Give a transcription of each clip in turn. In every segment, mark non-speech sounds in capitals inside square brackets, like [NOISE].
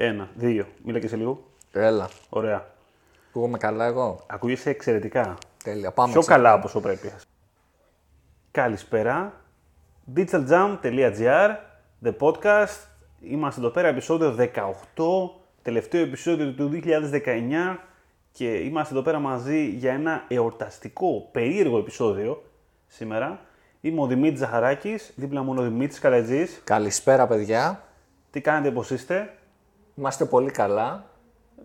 Ένα, δύο. Μίλα και σε λίγο. Έλα. Ωραία. Ακούγομαι καλά εγώ; Ακούγεσαι εξαιρετικά. Τέλεια. Πάμε Πιο ξε- καλά από όσο πρέπει. Καλησπέρα. digitaljump.gr The podcast. Είμαστε εδώ πέρα, επεισόδιο 18, τελευταίο επεισόδιο του 2019 και είμαστε εδώ πέρα μαζί για ένα εορταστικό, περίεργο επεισόδιο σήμερα. Είμαι ο Δημήτρης Ζαχαράκης, δίπλα μου είναι ο Δημήτρης Καλατζής. Καλησπέρα, παιδιά. Τι κάνετε, πώς είστε, Είμαστε πολύ καλά.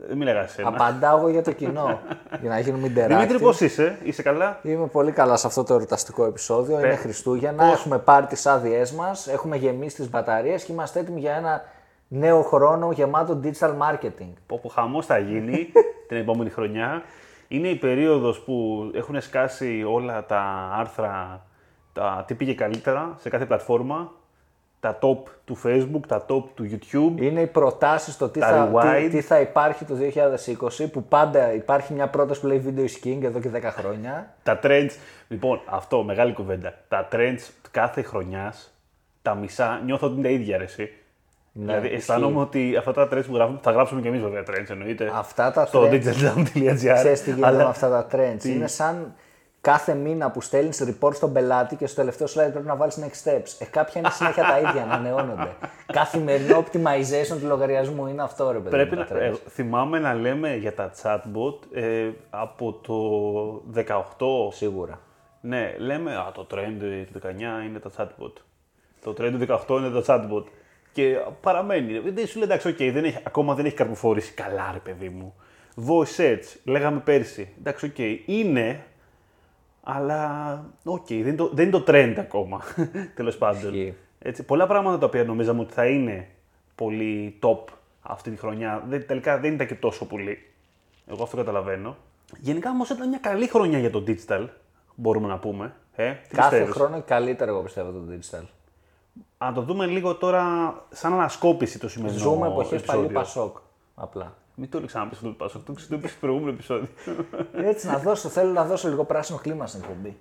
δεν μιλάγα εσένα. Απαντάω εγώ για το κοινό. [LAUGHS] για να γίνουμε interactive. Δημήτρη, πώς είσαι, είσαι καλά; Είμαι πολύ καλά σε αυτό το εορταστικό επεισόδιο. Είναι Χριστούγεννα. πώς- Έχουμε πάρει τις άδειές μας. Έχουμε γεμίσει τις μπαταρίες και είμαστε έτοιμοι για ένα νέο χρόνο γεμάτο digital marketing. που που χαμός θα γίνει [LAUGHS] την επόμενη χρονιά. Είναι η περίοδος που έχουν σκάσει όλα τα άρθρα, τα τι πήγε καλύτερα σε κάθε πλατφόρμα, τα top του Facebook, τα top του YouTube. Είναι οι προτάσεις στο τι Τα θα, rewind. τι, τι θα υπάρχει το 2020, που πάντα υπάρχει μια πρόταση που λέει Video is King εδώ και 10 χρόνια. Τα trends, λοιπόν, αυτό, μεγάλη κουβέντα. Τα trends κάθε χρονιάς, τα μισά, νιώθω ότι είναι τα ίδια ρε, εσύ. δηλαδή, ισχύει. αισθάνομαι ότι αυτά τα trends που γράφουμε, θα γράψουμε και εμείς βέβαια trends εννοείται. Αυτά τα στο trends- digitaldown.gr. Ξέρεις τι γίνεται Αλλά- με αυτά τα trends. Είναι σαν κάθε μήνα που στέλνεις report στον πελάτη και στο τελευταίο slide πρέπει να βάλεις next steps. Ε, κάποια είναι συνέχεια τα ίδια, ανανεώνονται. [LAUGHS] Καθημερινό optimization του λογαριασμού είναι αυτό, ρε παιδί. Πρέπει μου, να, τα trends. ε, θυμάμαι να λέμε για τα chatbot ε, από το 18. Σίγουρα. Ναι, λέμε α, το trend του 19 είναι τα chatbot. Το trend του 18 είναι τα chatbot. Και παραμένει. Δεν σου λέει εντάξει, οκ, δεν έχει, ακόμα δεν έχει καρποφορήσει. Καλά, ρε παιδί μου. Voice search, λέγαμε πέρσι. Εντάξει, οκ, είναι, αλλά οκ, δεν, είναι το, δεν είναι το trend ακόμα. [LAUGHS] Τέλος πάντων. Ισχύει. Έτσι, πολλά πράγματα τα οποία νομίζαμε ότι θα είναι πολύ top αυτή τη χρονιά, δεν, τελικά δεν ήταν και τόσο πολύ. Εγώ αυτό καταλαβαίνω. Γενικά όμως ήταν μια καλή χρονιά για το digital, μπορούμε να πούμε. Ε, τι Κάθε πιστεύεις; χρόνο είναι καλύτερο, εγώ πιστεύω, το digital. Αν το δούμε λίγο τώρα σαν ανασκόπηση το σημερινό Ζούμε εποχές παλιού επεισόδιο. Πασόκ. Απλά. Μην το ξαναπεί αυτό το Πασόκ, το είπες στο προηγούμενο επεισόδιο. Έτσι να δώσω, θέλω να δώσω λίγο πράσινο κλίμα στην εκπομπή.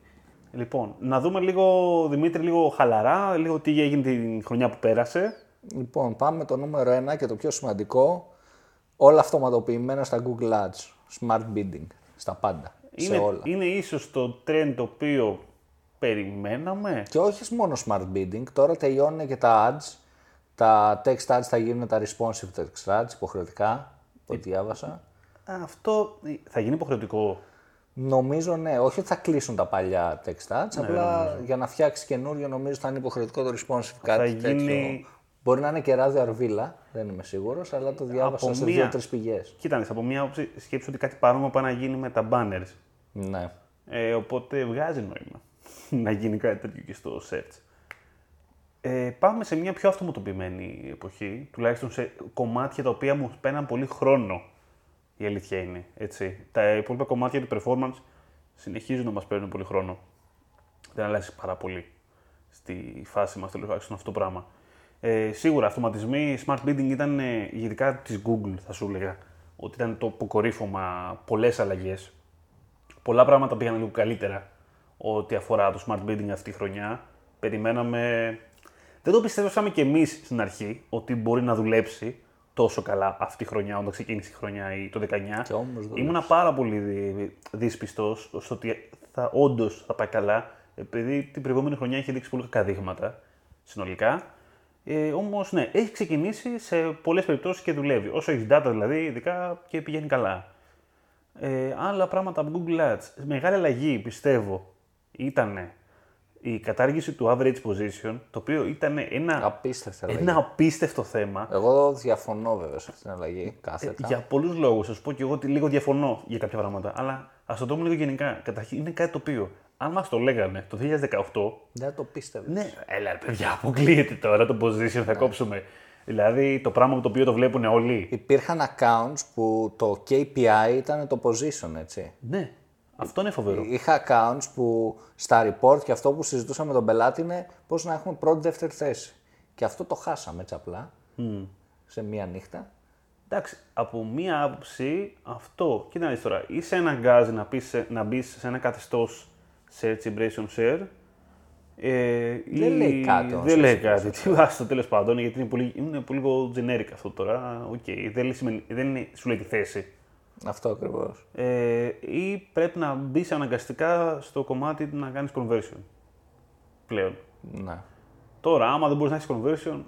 λοιπόν, να δούμε λίγο, Δημήτρη, λίγο χαλαρά, λίγο τι έγινε την χρονιά που πέρασε. Λοιπόν, πάμε με το νούμερο 1 και το πιο σημαντικό. Όλα αυτοματοποιημένα στα Google Ads. Smart bidding. Στα πάντα. Είναι, σε όλα. είναι ίσως το trend το οποίο περιμέναμε; Και όχι μόνο smart bidding, τώρα τελειώνουν και τα ads. Τα text ads θα γίνουν τα responsive text ads υποχρεωτικά. Το διάβασα. Αυτό θα γίνει υποχρεωτικό; Νομίζω ναι, όχι ότι θα κλείσουν τα παλιά text ads, Ναι, απλά για να φτιάξει καινούριο νομίζω θα είναι υποχρεωτικό το responsive κάτι γίνει- τέτοιο. Μπορεί να είναι και ράδιο αρβίλα, δεν είμαι σίγουρος, αλλά το διάβασα Από σε μία- δύο-τρεις πηγές. Κοίτανε, από μια άποψη σκέψου ότι κάτι παρόμοιο πάει να γίνει με τα banners. Ναι. Ε, οπότε βγάζει νόημα [LAUGHS] να γίνει κάτι τέτοιο και στο search. Ε, πάμε σε μια πιο αυτοματοποιημένη εποχή, τουλάχιστον σε κομμάτια τα οποία μου παίρναν πολύ χρόνο. Η αλήθεια είναι. Έτσι. Τα υπόλοιπα κομμάτια του performance συνεχίζουν να μας παίρνουν πολύ χρόνο. Δεν αλλάζει πάρα πολύ στη φάση μας τουλάχιστον αυτό το πράγμα. Ε, σίγουρα, αυτοματισμοί, smart bidding ήταν ε, ειδικά της Google, θα σου έλεγα, ότι ήταν το αποκορύφωμα, πολλές αλλαγές πολλά πράγματα πήγαν λίγο καλύτερα ό,τι αφορά το smart bidding αυτή τη χρονιά. Περιμέναμε. Δεν το πιστεύαμε κι εμείς στην αρχή ότι μπορεί να δουλέψει τόσο καλά αυτή τη χρονιά, όταν ξεκίνησε η χρονιά ή το 19. Και όμως δούλεψε. Ήμουνα πάρα πολύ δύσπιστος στο ότι θα, όντως θα πάει καλά, επειδή την προηγούμενη χρονιά είχε δείξει πολύ κακά δείγματα συνολικά. Ε, Όμως, ναι, έχει ξεκινήσει σε πολλές περιπτώσεις και δουλεύει. Όσο έχεις data δηλαδή, ειδικά και πηγαίνει καλά. Ε, άλλα πράγματα από Google Ads. Μεγάλη αλλαγή, πιστεύω, ήταν η κατάργηση του average position, το οποίο ήταν ένα, Απίστευτη αλλαγή. ένα απίστευτο θέμα. Εγώ διαφωνώ βέβαια σε αυτήν την αλλαγή, κάθετα. Για πολλούς λόγους. Θα σου πω και εγώ ότι λίγο διαφωνώ για κάποια πράγματα. Αλλά ας το δούμε λίγο γενικά. Καταρχήν είναι κάτι το οποίο, αν μας το λέγανε το 2018, Δεν το πίστευες. ναι, έλα ρε παιδιά, αποκλείεται τώρα το position, θα κόψουμε. Δηλαδή το πράγμα με το οποίο το βλέπουν όλοι. Υπήρχαν accounts που το KPI ήταν το position, έτσι. Ναι, αυτό είναι φοβερό. Είχα accounts που στα report και αυτό που συζητούσαμε με τον πελάτη είναι πώς να έχουμε πρώτη-δεύτερη θέση. Και αυτό το χάσαμε έτσι απλά, σε μία νύχτα. Εντάξει, από μία άποψη αυτό, κοίτα να δεις τώρα, ή σε αναγκάζει να, πεις, σε- να μπεις σε ένα καθεστώς search impression share, Ε, Δεν λέει κάτι όμως, Δεν λέει έτσι, κάτι. Τι άστο τέλος πάντων, γιατί είναι πολύ, είναι πολύ λίγο generic αυτό τώρα. Οκ, δεν, λέει σημαίνει- δεν είναι, σου λέει τη θέση. Αυτό ακριβώς. Ε, ή πρέπει να μπεις αναγκαστικά στο κομμάτι να κάνεις conversion. Πλέον. Ναι. Τώρα, άμα δεν μπορείς να έχεις conversion,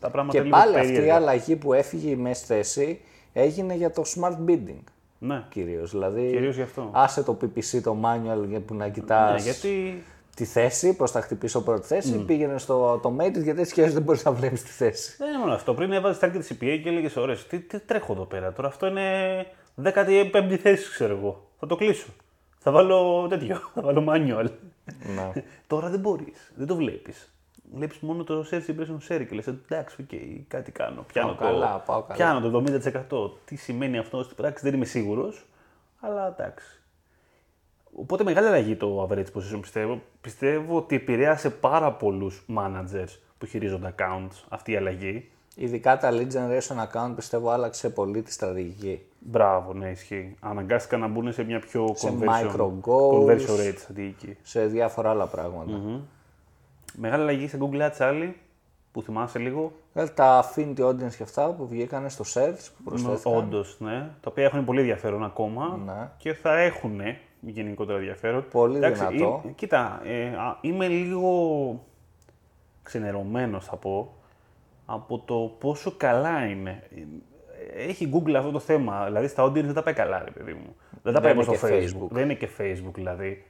τα πράγματα Και είναι λίγο πάλι αυτή η περίεργα. αλλαγή που έφυγε η μέση θέση έγινε για το smart bidding Ναι, κυρίως. Δηλαδή, κυρίως γι' αυτό. άσε το PPC, το manual για που να κοιτάς Ναι, γιατί τη θέση, προς θα χτυπήσω πρώτη θέση, πήγαινε στο automated γιατί έτσι και έτσι δεν μπορείς να βλέπεις τη θέση. δεν είναι μόνο αυτό. Πριν έβαζες target CPA και έλεγες: Ωραία, τι, τι τρέχω εδώ πέρα. Τώρα αυτό είναι 15η θέση, ξέρω εγώ. Θα το κλείσω. Θα βάλω τέτοιο. [LAUGHS] Θα βάλω manual. ναι. [LAUGHS] Τώρα δεν μπορείς. Δεν το βλέπεις. Βλέπεις μόνο το search impression share και λες: Εντάξει, οκ, κάτι κάνω. Πιάνω, Πάω το, καλά, πάω καλά. πιάνω το 70%. Τι σημαίνει αυτό στην πράξη δεν είμαι σίγουρος. Αλλά εντάξει. Οπότε μεγάλη αλλαγή το average position πιστεύω. Πιστεύω ότι επηρέασε πάρα πολλούς managers που χειρίζονται accounts αυτή η αλλαγή. Ειδικά τα lead generation account πιστεύω άλλαξε πολύ τη στρατηγική. Μπράβο, ναι, ισχύει. Αναγκάστηκαν να μπουν σε μια πιο Σε conversion, micro goals. conversion rate στρατηγική. Σε διάφορα άλλα πράγματα. Μεγάλη αλλαγή σε Google Ads άλλη που θυμάσαι λίγο. Δηλαδή τα affinity audience και αυτά που βγήκανε στο search που προσθέθηκαν. Όντως, ναι. Τα οποία έχουν πολύ ενδιαφέρον ακόμα Ναι. και θα έχουν γενικότερα ενδιαφέρον. Πολύ δυνατό. ε, κοίτα, ε, α, είμαι λίγο ξενερωμένος θα πω από το πόσο καλά είναι. Ε, Έχει Google αυτό το θέμα. Δηλαδή στα audience δεν τα πάει καλά, ρε παιδί μου. Δεν τα Δεν πάει είναι όπως στο και Facebook. Facebook. Δεν είναι και Facebook δηλαδή.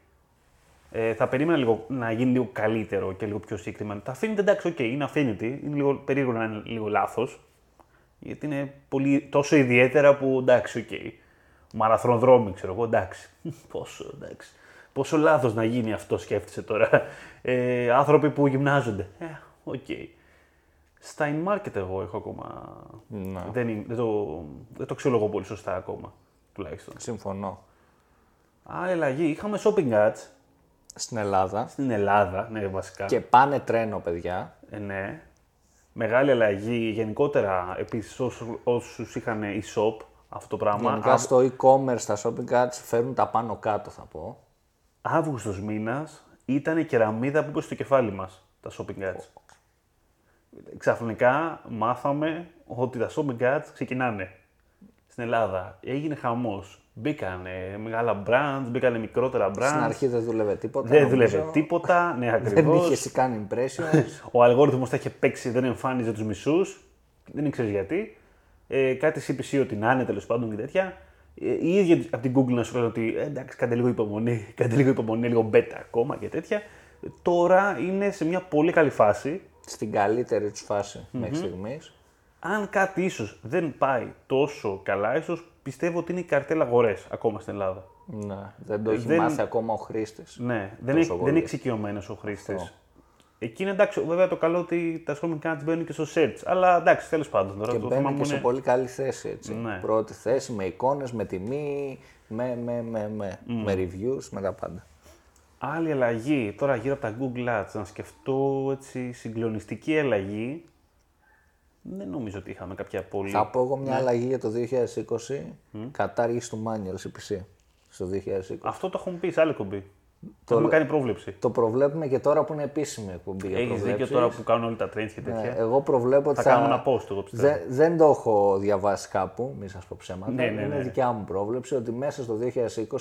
Ε, θα περίμενα λίγο να γίνει λίγο καλύτερο και λίγο πιο συγκεκριμένο. Τα Affinity εντάξει, οκ, είναι Affinity. Είναι λίγο περίεργο να είναι λίγο λάθος. Γιατί είναι πολύ, τόσο ιδιαίτερα που εντάξει, οκ. Μαραθωνοδρόμοι, ξέρω εγώ, εντάξει. [LAUGHS] Πόσο, εντάξει. Πόσο λάθος να γίνει αυτό, σκέφτεσαι τώρα. Ε, άνθρωποι που γυμνάζονται. Ε, οκ. Στα in-market εγώ έχω ακόμα. Ναι. Δεν, είναι- δεν, το, δεν το αξιολογώ πολύ σωστά ακόμα, τουλάχιστον. Συμφωνώ. Άλλη αλλαγή. Είχαμε shopping ads Στην Ελλάδα στην Ελλάδα, ναι, βασικά. και πάνε τρένο, παιδιά. Ε, ναι. Μεγάλη αλλαγή γενικότερα επίσης όσους, όσους είχαν e-shop αυτό το πράγμα. Γενικά στο e-commerce, τα shopping ads φέρνουν τα πάνω κάτω, θα πω. Αύγουστος μήνας ήταν η κεραμίδα που είπε στο κεφάλι μας, τα shopping ads. Ξαφνικά μάθαμε ότι τα shopping ads ξεκινάνε στην Ελλάδα. Έγινε χαμός. Μπήκανε μεγάλα brands, μπήκανε μικρότερα brands. Στην αρχή δεν δούλευε τίποτα. δεν νομίζω. δούλευε τίποτα, ναι [LAUGHS] Δεν ακριβώς. είχε εσύ κάνει impressions. [LAUGHS] Ο αλγόριθμος τα είχε παίξει, δεν εμφάνιζε τους μισούς, δεν ήξερες γιατί. Ε, κάτι CPC ότι να είναι τέλος πάντων και τέτοια. Ε, η ίδια από την Google να σου λένε ότι ε, εντάξει, κάντε λίγο υπομονή, [LAUGHS] κάντε λίγο υπομονή, λίγο beta ακόμα και τέτοια. Ε, Τώρα είναι σε μια πολύ καλή φάση. Στην καλύτερη τους φάση μέχρι στιγμής. Αν κάτι ίσως δεν πάει τόσο καλά, ίσως πιστεύω ότι είναι η καρτέλα αγορές ακόμα στην Ελλάδα. Ναι, δεν το έχει Δεν- μάθει ακόμα ο χρήστης. Ναι, δεν, Τόσο έχει, δεν πολύ. είναι εξοικειωμένος ο χρήστης. Εκεί είναι εντάξει, βέβαια το καλό ότι τα shopping carts μπαίνουν και στο search. Αλλά εντάξει, τέλος πάντων. Τώρα Και το θέμα μπαίνει μου και σε είναι. πολύ καλή θέση. Έτσι. Ναι. Πρώτη θέση με εικόνες, με τιμή, με, με, με, με, με reviews, με τα πάντα. Άλλη αλλαγή τώρα γύρω από τα Google Ads, να σκεφτώ έτσι συγκλονιστική αλλαγή. Δεν νομίζω ότι είχαμε κάποια πολύ. Θα πω εγώ Ναι. μια αλλαγή για το 2020. Κατάργηση του manual CPC στο 2020. Αυτό το έχουμε πει σε άλλη κομπή. Το έχουμε κάνει πρόβλεψη. Το προβλέπουμε και τώρα που είναι επίσημη εκπομπή. για Έχεις δίκιο προβλέψεις. τώρα που κάνουν όλοι τα trends και τέτοια. Ναι, εγώ προβλέπω ότι θα κάνουμε ένα post, εγώ πιστεύω. Δεν, δεν το έχω διαβάσει κάπου, μην σας πω ψέματα. Ναι, ναι, Είναι ναι. δικιά μου πρόβλεψη ότι μέσα στο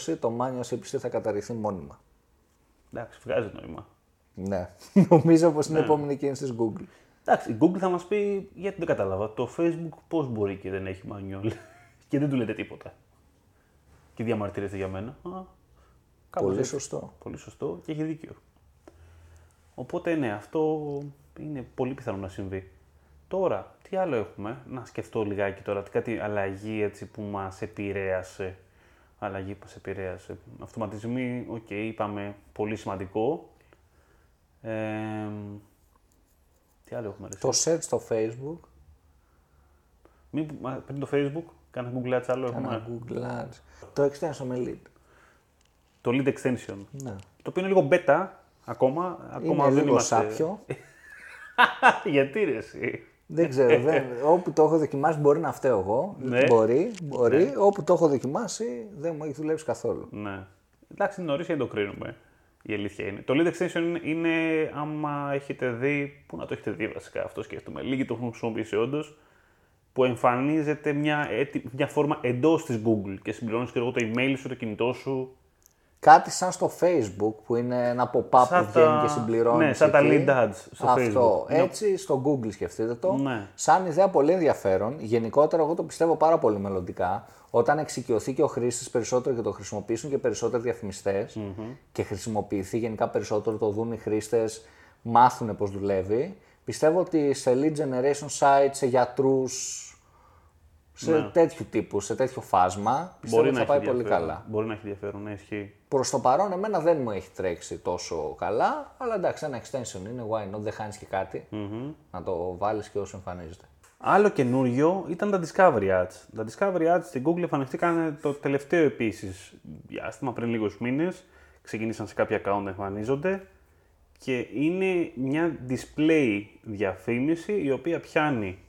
2020 το manual CPC θα καταρριφθεί μόνιμα. Εντάξει, βγάζει νόημα. Ναι. [LAUGHS] Νομίζω πως Ναι. είναι η επόμενη κίνηση της Google. Εντάξει, η Google θα μας πει γιατί δεν κατάλαβα. Το Facebook πώς μπορεί και δεν έχει manual [LAUGHS] και δεν του λέτε τίποτα. Και διαμαρτύρεστε για μένα. Α, κάπως Πολύ έτσι. σωστό. Πολύ σωστό και έχει δίκιο. Οπότε ναι, αυτό είναι πολύ πιθανό να συμβεί. Τώρα, τι άλλο έχουμε, να σκεφτώ λιγάκι τώρα, τι κάτι αλλαγή έτσι που μας επηρέασε. Αλλαγή που μας επηρέασε. Αυτοματισμοί, οκ, είπαμε, πολύ σημαντικό. Ε, τι άλλο έχουμε, ρε, Το search στο Facebook, Μην, μα, πριν το Facebook, κάνα Google Ads άλλο έχουμε. ένα Google Ads, το extension με lead. Το lead extension. Ναι. Το οποίο είναι λίγο beta ακόμα. ακόμα Είναι δεν λίγο είμαστε... σάπιο. [LAUGHS] Γιατί ρε εσύ; Δεν ξέρω, δεν, [LAUGHS] όπου το έχω δοκιμάσει μπορεί να φταίω εγώ. Ναι. Μπορεί, μπορεί. Όπου το έχω δοκιμάσει δεν μου έχει δουλέψει καθόλου. Ναι. Εντάξει, είναι νωρίς για να το κρίνουμε. Η αλήθεια είναι. Το lead extension είναι, είναι άμα έχετε δει, πού να το έχετε δει βασικά, αυτό σκέφτομαι. Λίγοι το έχουν χρησιμοποιήσει όντως, που εμφανίζεται μια, έτι- μια φόρμα εντός της Google και συμπληρώνεις και εγώ το email σου, το κινητό σου. Κάτι σαν στο Facebook που είναι ένα pop-up Σαν που βγαίνει τα- και συμπληρώνεις. ναι, σαν τα lead ads στο Αυτό. Facebook. Ναι. Έτσι στο Google σκεφτείτε το. Ναι. Σαν ιδέα πολύ ενδιαφέρον. Γενικότερα εγώ το πιστεύω πάρα πολύ μελλοντικά. Όταν εξοικειωθεί και ο χρήστης περισσότερο και το χρησιμοποιήσουν και περισσότεροι διαφημιστές και χρησιμοποιηθεί γενικά περισσότερο, το δουν οι χρήστες, μάθουν πώς δουλεύει. Πιστεύω ότι σε lead generation sites, σε γιατρούς, σε τέτοιου τύπου, σε τέτοιο φάσμα, πιστεύω ότι θα πάει πολύ ενδιαφέρον. καλά. Μπορεί να έχει ενδιαφέρον, ναι, ισχύει. Προς το παρόν, εμένα δεν μου έχει τρέξει τόσο καλά, αλλά εντάξει, ένα extension είναι, why not, δεν χάνεις και κατι Να το βάλεις και όσο εμφανίζεται. Άλλο καινούριο ήταν τα Discovery Ads. Τα Discovery Ads στην Google εμφανιστήκαν το τελευταίο επίσης διάστημα, πριν λίγους μήνες. Ξεκίνησαν σε κάποια account να εμφανίζονται και είναι μια display διαφήμιση η οποία πιάνει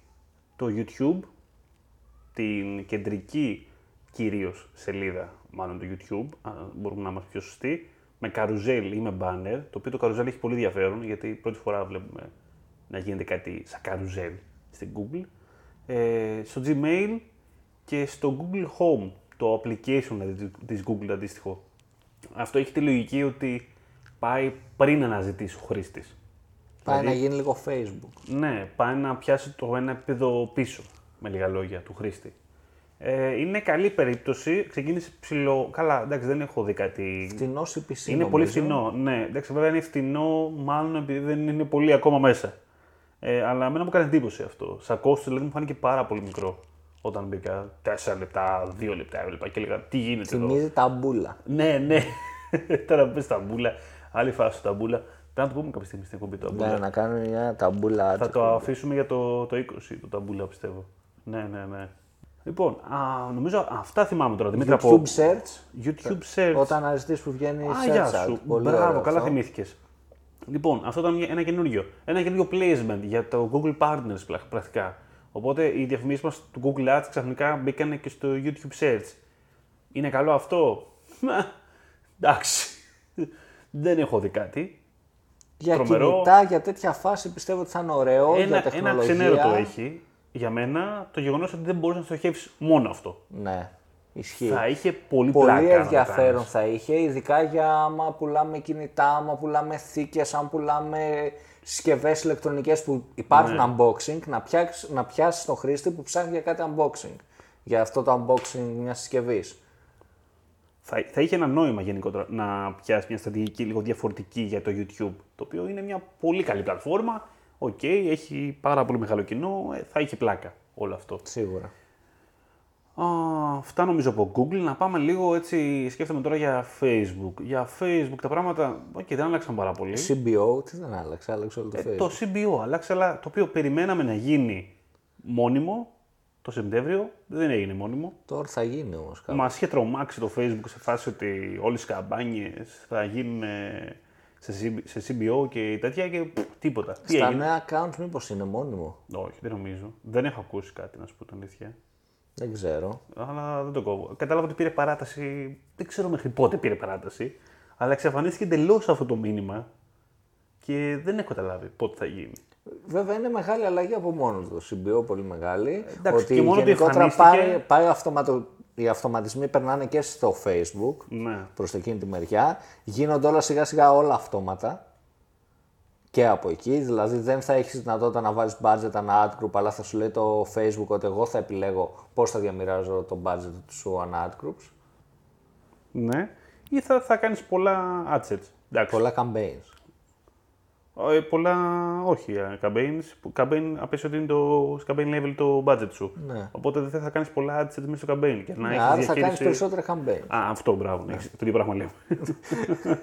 το YouTube, την κεντρική κυρίως σελίδα μάλλον του YouTube, αν μπορούμε να είμαστε πιο σωστοί, με καρουζέλ ή με banner, το οποίο το καρουζέλ έχει πολύ ενδιαφέρον γιατί πρώτη φορά βλέπουμε να γίνεται κάτι σαν καρουζέλ στην Google, ε, στο Gmail και στο Google Home, το application δηλαδή, της Google αντίστοιχο. Αυτό έχει τη λογική ότι πάει πριν αναζητήσει ο χρήστης. Πάει Δηλαδή- να γίνει λίγο Facebook. Ναι, πάει να πιάσει το ένα επίπεδο πίσω, με λίγα λόγια, του χρήστη. Ε, είναι καλή περίπτωση. Ξεκίνησε ψηλό. Καλά, εντάξει, δεν έχω δει κάτι. Φτηνό CPC. Είναι νομίζω. πολύ φθηνό. Ναι, εντάξει, βέβαια είναι φθηνό, μάλλον επειδή δεν είναι πολύ ακόμα μέσα. Ε, αλλά εμένα μου έκανε εντύπωση αυτό. Σαν κόστο δηλαδή μου φάνηκε πάρα πολύ μικρό. Όταν μπήκα 4 λεπτά, 2 λεπτά έβλεπα και έλεγα τι γίνεται εδώ; Θυμίζει ταμπούλα. Ναι, ναι. [LAUGHS] Τώρα πες ταμπούλα. Άλλη φάση ταμπούλα. Πρέπει να το πούμε κάποια στιγμή στην εκπομπή ταμπούλα. Ναι, να κάνουμε μια ταμπούλα. Θα το αφήσουμε για το, το 20, το ταμπούλα πιστεύω. Ναι, ναι, ναι. Λοιπόν, α, νομίζω αυτά θυμάμαι τώρα. Δημήτρη, από YouTube search. YouTube search. Όταν αναζητήσει που βγαίνει Α, search γεια ad. σου. Πολύ Μπράβο, ωραίο καλά αυτό. θυμήθηκες. Λοιπόν, αυτό ήταν μια- ένα καινούριο. Ένα καινούριο placement για το Google Partners πλα- πρακτικά. Οπότε οι διαφημίσεις μας του Google Ads ξαφνικά μπήκαν και στο YouTube Search. Είναι καλό αυτό; Μα, εντάξει. Δεν έχω δει κάτι. Για τρομερό. κινητά, για τέτοια φάση πιστεύω ότι θα είναι ωραίο. για Ένα, ένα τεχνολογία. ξενέρο το έχει για μένα το γεγονός ότι δεν μπορεί να στοχεύσει μόνο αυτό. Ναι, ισχύει. Θα είχε πολύ, Πολύ πλάκα. να το ενδιαφέρον κάνεις. θα είχε, ειδικά για άμα πουλάμε κινητά, άμα πουλάμε θήκες, αν πουλάμε συσκευές ηλεκτρονικές που υπάρχουν Ναι. unboxing, να, πιάσεις, να πιάσεις τον χρήστη που ψάχνει για κάτι unboxing. Για αυτό το unboxing μιας συσκευής. Θα, θα είχε ένα νόημα γενικότερα να πιάσεις μια στρατηγική λίγο διαφορετική για το YouTube. Το οποίο είναι μια πολύ καλή πλατφόρμα. Οκ, έχει πάρα πολύ μεγάλο κοινό. ε, θα είχε πλάκα όλο αυτό. Σίγουρα. Α, αυτά νομίζω από Google. Να πάμε λίγο έτσι. Σκέφτομαι τώρα για Facebook. Για Facebook τα πράγματα. Οκ, δεν άλλαξαν πάρα πολύ. CBO, τι δεν άλλαξε, άλλαξε όλο το Ε, Facebook. το CBO άλλαξε, αλλά το οποίο περιμέναμε να γίνει μόνιμο το Σεπτέμβριο δεν έγινε μόνιμο. Τώρα θα γίνει όμως κάπου. Μας είχε τρομάξει το Facebook σε φάση ότι όλες οι καμπάνιες θα γίνουν ε, σε, C- σε CBO και τέτοια και πφ, τίποτα. Τι Στα έγινε; νέα accounts μήπως είναι μόνιμο. Όχι, δεν νομίζω. Δεν έχω ακούσει κάτι να σου πω την αλήθεια. Δεν ξέρω. Αλλά δεν το κόβω. Κατάλαβα ότι πήρε παράταση. Δεν ξέρω μέχρι πότε πήρε παράταση. Αλλά εξαφανίστηκε εντελώς αυτό το μήνυμα και δεν έχω καταλάβει πότε θα γίνει. Βέβαια είναι μεγάλη αλλαγή από μόνος του. Το CBO πολύ μεγάλη. εντάξει, ότι και μόνο ότι γενικότερα εμφανίστηκε- πάει, πάει αυτοματο... οι αυτοματισμοί περνάνε και στο Facebook Ναι. προς εκείνη τη μεριά. Γίνονται όλα σιγά σιγά όλα αυτόματα. Και από εκεί, δηλαδή δεν θα έχεις δυνατότητα να βάλεις budget ανά ad group, αλλά θα σου λέει το Facebook ότι εγώ θα επιλέγω πώς θα διαμοιράζω το budget σου ανά ad groups. Ναι. Ή θα, θα κάνεις πολλά adsets. Εντάξει. Πολλά campaigns. Ε, πολλά, όχι, ε, campaigns. που- Campaign, απέσαι ότι είναι το στο campaign level το budget σου. Ναι. Οπότε δεν θα κάνεις πολλά ads μέσα στο campaign. Και να Ναι, έχεις άρα θα κάνεις διαχείριση- περισσότερα campaigns. Α, αυτό, μπράβο. Ναι. Το ίδιο πράγμα λέω. [LAUGHS]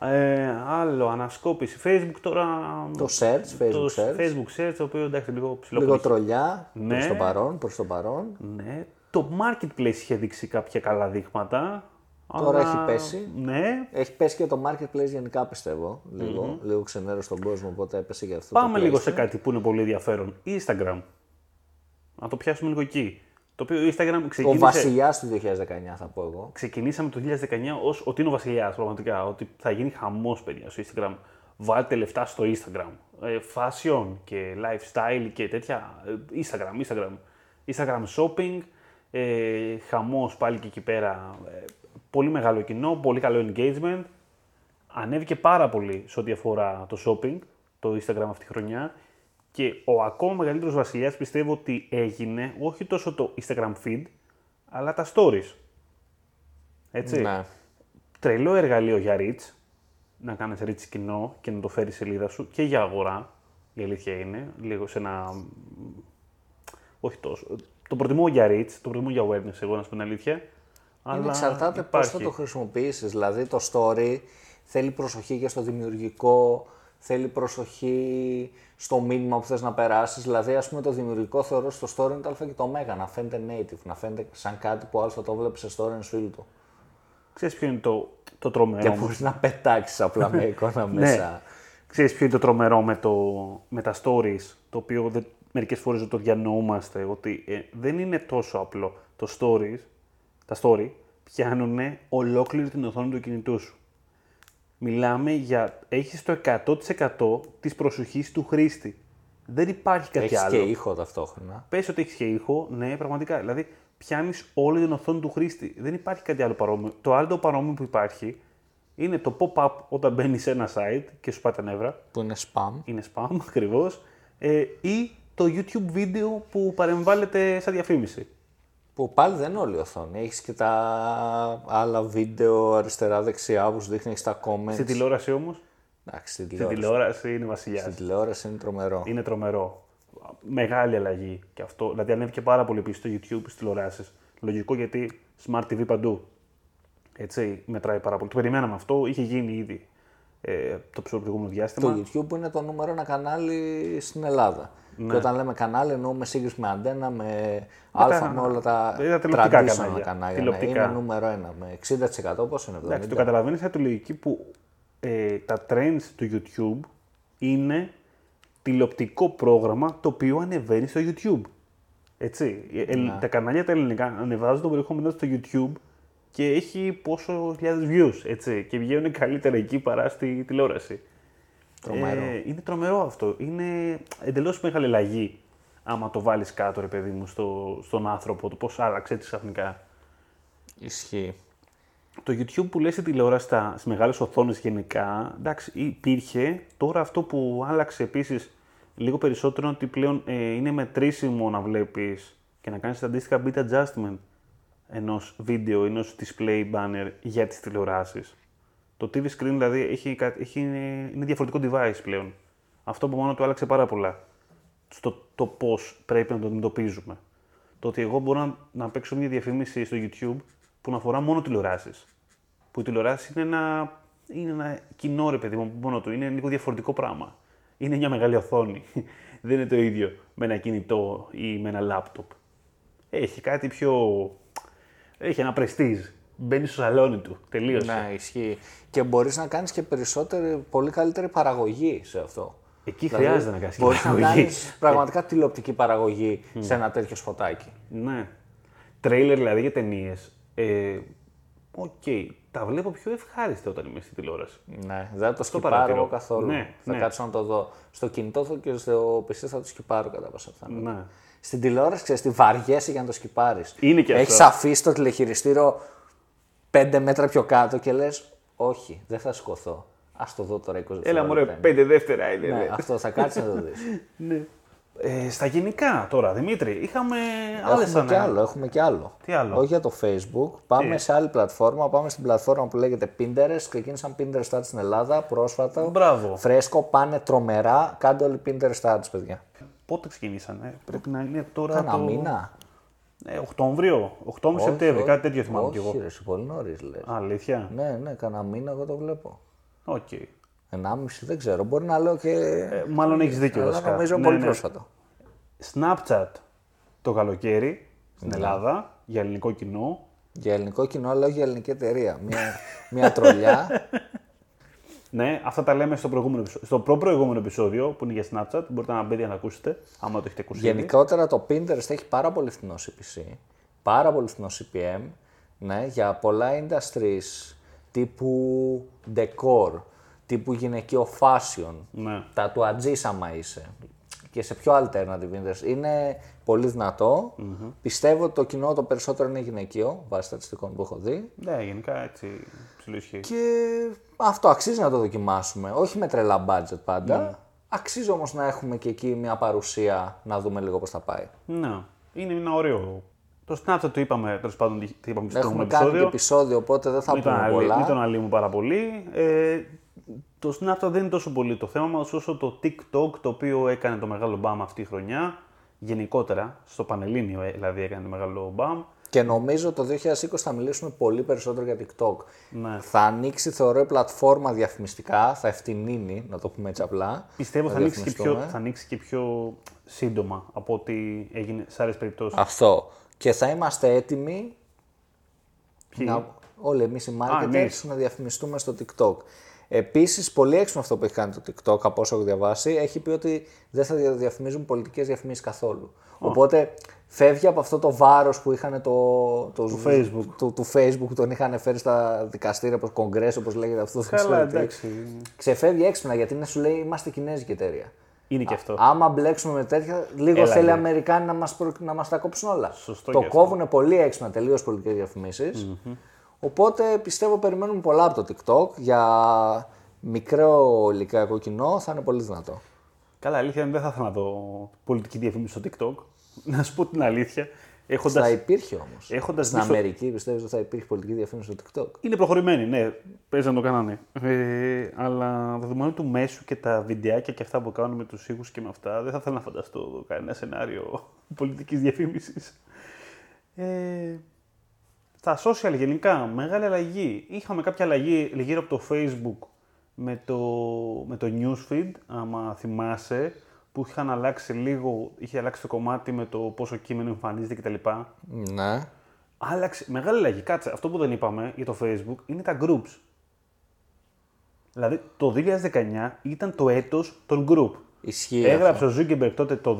ε, άλλο, ανασκόπηση. Facebook τώρα. Το search, Facebook το search. Facebook search, το οποίο εντάξει λίγο ψηλό Λίγο τρολιά Ναι. προς το παρόν, προς το παρόν. Ναι. Το marketplace είχε δείξει κάποια καλά δείγματα. Τώρα αλλά- έχει πέσει. Ναι. Έχει πέσει και το marketplace γενικά πιστεύω. Λίγο, λίγο ξενέρο στον κόσμο, οπότε έπεσε και αυτό. Πάμε το λίγο place. σε κάτι που είναι πολύ ενδιαφέρον. Instagram. Να το πιάσουμε λίγο εκεί. Το οποίο Instagram Ο ξεκίνησε. βασιλιάς του 2019 θα πω εγώ. Ξεκινήσαμε το 2019 ω ότι είναι ο βασιλιάς, πραγματικά. Ότι θα γίνει χαμός, παιδιά, στο Instagram. Βάλτε λεφτά στο Instagram. Ε, fashion και lifestyle και τέτοια. ε, Instagram, Instagram. Instagram shopping. Ε, χαμός πάλι και εκεί πέρα. Ε, πολύ μεγάλο κοινό, πολύ καλό engagement. Ανέβηκε πάρα πολύ σε ό,τι αφορά το shopping, το Instagram αυτή τη χρονιά. Και ο ακόμα μεγαλύτερος βασιλιάς πιστεύω ότι έγινε όχι τόσο το Instagram feed, αλλά τα stories. Έτσι. Ναι. Τρελό εργαλείο για reach, να κάνεις reach κοινό και να το φέρεις σελίδα σου και για αγορά, η αλήθεια είναι, λίγο σε ένα... Όχι τόσο. Το προτιμώ για reach, το προτιμώ για awareness, εγώ να σου πω την αλήθεια. Είναι εξαρτάται πώς θα το χρησιμοποιήσεις. Δηλαδή το story θέλει προσοχή και στο δημιουργικό, θέλει προσοχή στο μήνυμα που θες να περάσεις. Δηλαδή, ας πούμε, το δημιουργικό θεωρώ στο story είναι το α και το ω, να φαίνεται native, να φαίνεται σαν κάτι που άλλο θα το βλέπει σε story and σου το. Ξέρεις ποιο είναι το, το τρομερό. Και όμως; μπορείς να πετάξεις απλά με εικόνα Ναι. μέσα. Ξέρεις ποιο είναι το τρομερό με, το, με τα stories, το οποίο δεν, μερικές φορές δεν το διανοούμαστε, ότι ε, δεν είναι τόσο απλό. Το stories, τα story πιάνουν ολόκληρη την οθόνη του κινητού σου. Μιλάμε για, έχεις το 100% της προσοχής του χρήστη. Δεν υπάρχει κάτι Έχεις άλλο. και ήχο ταυτόχρονα. Πες ότι έχεις και ήχο, ναι, πραγματικά. Δηλαδή, πιάνεις όλη την οθόνη του χρήστη. Δεν υπάρχει κάτι άλλο παρόμοιο. Το άλλο το παρόμοιο που υπάρχει είναι το pop-up όταν μπαίνεις σε ένα site και σου πάει τα νεύρα. Που είναι spam. Είναι spam [LAUGHS] ακριβώς. Ε, ή το YouTube βίντεο που παρεμβάλλεται σαν διαφήμιση. Που πάλι δεν είναι όλη η οθόνη. Έχεις και τα άλλα βίντεο αριστερά-δεξιά που σου δείχνει έχεις τα comments. Στην τηλεόραση όμως, Εντάξει, στην στην τηλεόραση. τηλεόραση είναι βασιλιάς. Στην τηλεόραση είναι τρομερό. Είναι τρομερό. Μεγάλη αλλαγή και αυτό. Δηλαδή ανέβηκε πάρα πολύ πίσω στο YouTube στις τηλεοράσεις. Λογικό γιατί Smart TV παντού. Έτσι, μετράει πάρα πολύ. Το περιμέναμε αυτό, είχε γίνει ήδη ε, το προηγούμενο διάστημα. Το YouTube είναι το νούμερο ένα κανάλι στην Ελλάδα. Ναι. Και όταν λέμε κανάλι εννοούμε σύγκριση με αντένα, με αλφα, με όλα τα με τα τηλεοπτικά traditional κανάλια. κανάλια. ναι. Τηλεοπτικά. Είναι νούμερο ένα. Με 60% πώς είναι, 70%. Εντάξει, το καταλαβαίνεις από τη λογική που ε, τα trends του YouTube είναι τηλεοπτικό πρόγραμμα το οποίο ανεβαίνει στο YouTube. Έτσι. Ε, ε, Ναι. Τα κανάλια τα ελληνικά ανεβάζουν το περιεχόμενο στο YouTube και έχει πόσο χιλιάδες views, έτσι. Και βγαίνουν καλύτερα εκεί παρά στη τηλεόραση. Τρομερό. Ε, είναι τρομερό αυτό. Είναι εντελώς μεγάλη αλλαγή άμα το βάλεις κάτω, ρε παιδί μου, στο, στον άνθρωπο, το πώς άλλαξε έτσι ξαφνικά. Ισχύει. Το YouTube που λες η τηλεόραση στα, στις μεγάλες οθόνες γενικά, εντάξει, υπήρχε. Τώρα αυτό που άλλαξε επίσης λίγο περισσότερο είναι ότι πλέον ε, είναι μετρήσιμο να βλέπεις και να κάνεις τα αντίστοιχα bit adjustment ενός βίντεο, ενός display banner για τις τηλεοράσεις. Το TV screen δηλαδή έχει, κα- έχει, είναι διαφορετικό device πλέον. Αυτό από μόνο του άλλαξε πάρα πολλά στο το πώς πρέπει να το αντιμετωπίζουμε. Το ότι εγώ μπορώ να, να παίξω μια διαφήμιση στο YouTube που να αφορά μόνο τηλεοράσεις. Που η τηλεοράση είναι ένα, είναι ένα κοινό ρε παιδί μου από μόνο του. Είναι λίγο διαφορετικό πράγμα. Είναι μια μεγάλη οθόνη. [LAUGHS] Δεν είναι το ίδιο με ένα κινητό ή με ένα λάπτοπ. Έχει κάτι πιο. Έχει ένα πρεστίζ. Μπαίνει στο σαλόνι του. Τελείωσε. Ναι, ισχύει. Και μπορείς να κάνεις και περισσότερη, πολύ καλύτερη παραγωγή σε αυτό. Εκεί χρειάζεται να κάνεις Μπορείς να παραγωγή. κάνεις πραγματικά τηλεοπτική παραγωγή σε ένα τέτοιο σποτάκι. Ναι. Τρέιλερ δηλαδή για ταινίες. Ε, Οκ. Τα βλέπω πιο ευχάριστα όταν είμαι στη τηλεόραση. Ναι, δεν θα το σκιπάρω παρατηρώ. εγώ καθόλου. Ναι, θα ναι. κάτσω να το δω. Στο κινητό θα και στο PC θα το σκιπάρω κατά πάσα πιθανότητα. Ναι. Στην τηλεόραση, ξέρεις, τη βαριέσαι για να το σκιπάρεις. Είναι και Έχεις αυτό. αφήσει το τηλεχειριστήριο 5 μέτρα πιο κάτω και λες: Όχι, δεν θα σηκωθώ. Α το δω τώρα 20 Έλα δευτερόλεπτα μωρέ, είναι». πέντε δεύτερα είναι. Ναι, ναι. αυτό θα κάτσεις να το δεις. [LAUGHS] Ναι. Ε, στα γενικά τώρα, Δημήτρη, είχαμε άλλες Έχουμε κι άλλο, έχουμε κι άλλο. Τι άλλο; Όχι για το Facebook. Πάμε σε άλλη πλατφόρμα. Πάμε στην πλατφόρμα που λέγεται Pinterest. Ξεκίνησαν Pinterest Ads στην Ελλάδα πρόσφατα. Μπράβο. Φρέσκο, πάνε τρομερά. Κάντε όλοι Pinterest Ads, παιδιά. Πότε ξεκινήσανε, πρέπει να είναι τώρα. Κάνα το... μήνα. Ε, Οκτώβριο, Οκτώβριο Όχι, Σεπτέμβριο, όχι. κάτι τέτοιο θυμάμαι όχι, κι εγώ. ρε, εσύ, πολύ νωρίς λες. Αλήθεια; Ναι, ναι, κανένα μήνα εγώ το βλέπω. Οκ. Ενάμιση, δεν ξέρω. Μπορεί να λέω και. Ε, μάλλον έχεις δίκιο αλλά βασικά. νομίζω Ναι, πολύ ναι. πρόσφατο. Snapchat το καλοκαίρι στην Ναι. Ελλάδα για ελληνικό κοινό. Για ελληνικό κοινό, αλλά όχι για ελληνική εταιρεία. Μια, μια τρολιά. [LAUGHS] Ναι, αυτά τα λέμε στο, προηγούμενο, επεισόδιο- στο προ-προηγούμενο επεισόδιο που είναι για Snapchat. Μπορείτε να μπείτε να το ακούσετε, άμα το έχετε ακούσει. ήδη. Γενικότερα το Pinterest έχει πάρα πολύ φθηνό CPC, πάρα πολύ φθηνό CPM, ναι, για πολλά industries τύπου decor, τύπου γυναικείο fashion, Ναι. τα του ατζής άμα είσαι και σε πιο alternative interest. Είναι πολύ δυνατό. Πιστεύω ότι το κοινό το περισσότερο είναι γυναικείο, βάσει στατιστικών που έχω δει. Ναι, γενικά έτσι ψηλό ισχύει. Και αυτό αξίζει να το δοκιμάσουμε. Όχι με τρελά budget πάντα. Αξίζει όμως να έχουμε και εκεί μια παρουσία να δούμε λίγο πώς θα πάει. Ναι, είναι ένα ωραίο. Το Snapchat το είπαμε, τέλος πάντων, το είπαμε στο Έχουμε προηγούμενο κάνει και επεισόδιο. επεισόδιο, οπότε δεν θα Μην τον, πούμε αλύ- πολλά. μην τον αλύουμε πάρα πολύ. Ε, το Snapchat δεν είναι τόσο πολύ το θέμα μας όσο το TikTok το οποίο έκανε το μεγάλο μπαμ αυτή η χρονιά. Γενικότερα, στο Πανελλήνιο ε, δηλαδή έκανε το μεγάλο μπαμ. Και νομίζω το 2020 θα μιλήσουμε πολύ περισσότερο για TikTok. Ναι. Θα ανοίξει, θεωρώ, η πλατφόρμα διαφημιστικά, θα ευθυνίνει, να το πούμε έτσι απλά. Πιστεύω να θα ανοίξει, και πιο, διαφημιστούμε. θα ανοίξει και πιο σύντομα από ό,τι έγινε σε άλλες περιπτώσεις. Αυτό. Και θα είμαστε έτοιμοι Ποιοι; να, όλοι εμείς οι marketers εμείς. να διαφημιστούμε στο TikTok. Επίσης, πολύ έξυπνο αυτό που έχει κάνει το TikTok, από όσο έχω διαβάσει, έχει πει ότι δεν θα δια- διαφημίζουν πολιτικές διαφημίσεις καθόλου. Οπότε φεύγει από αυτό το βάρος που είχαν το, το, Του Facebook. Του, του Facebook που τον είχαν φέρει στα δικαστήρια, όπως κογκρέσο, όπως λέγεται αυτό. δεν Καλά, ξέρω τι. εντάξει. Ξεφεύγει έξυπνα γιατί είναι, σου λέει είμαστε κινέζικη εταιρεία. Είναι και αυτό. Άμα μπλέξουμε με τέτοια, λίγο Έλα, θέλει οι ναι. Αμερικάνοι να μας, προ... να μας τα κόψουν όλα. Σωστό το και αυτό. κόβουν πολύ έξυπνα τελείως πολιτικές διαφημίσεις. Οπότε πιστεύω περιμένουμε πολλά από το TikTok. Για μικρό ηλικιακό κοινό θα είναι πολύ δυνατό. Καλά, αλήθεια είναι δεν θα ήθελα να δω πολιτική διαφήμιση στο TikTok. Να σου πω την αλήθεια. Έχοντας... Θα υπήρχε όμως. έχοντας Στην δει στο- Αμερική πιστεύω ότι θα υπήρχε πολιτική διαφήμιση στο TikTok; Είναι προχωρημένοι, ναι. Παίζει να το κάνανε. Ε, αλλά δεδομένου του μέσου και τα βιντεάκια και αυτά που κάνουν με τους ήχους και με αυτά, δεν θα ήθελα να φανταστώ κανένα σενάριο [LAUGHS] πολιτικής διαφήμισης. Ε, στα social γενικά, μεγάλη αλλαγή. Είχαμε κάποια αλλαγή γύρω από το Facebook με το, με το newsfeed, άμα θυμάσαι, που είχαν αλλάξει λίγο, είχε αλλάξει το κομμάτι με το πόσο κείμενο εμφανίζεται κτλ. Ναι. Άλλαξε. Μεγάλη αλλαγή. Κάτσε. Αυτό που δεν είπαμε για το Facebook είναι τα groups. Δηλαδή το 2019 ήταν το έτος των group. Ισχύει. Έγραψε ο Zuckerberg τότε το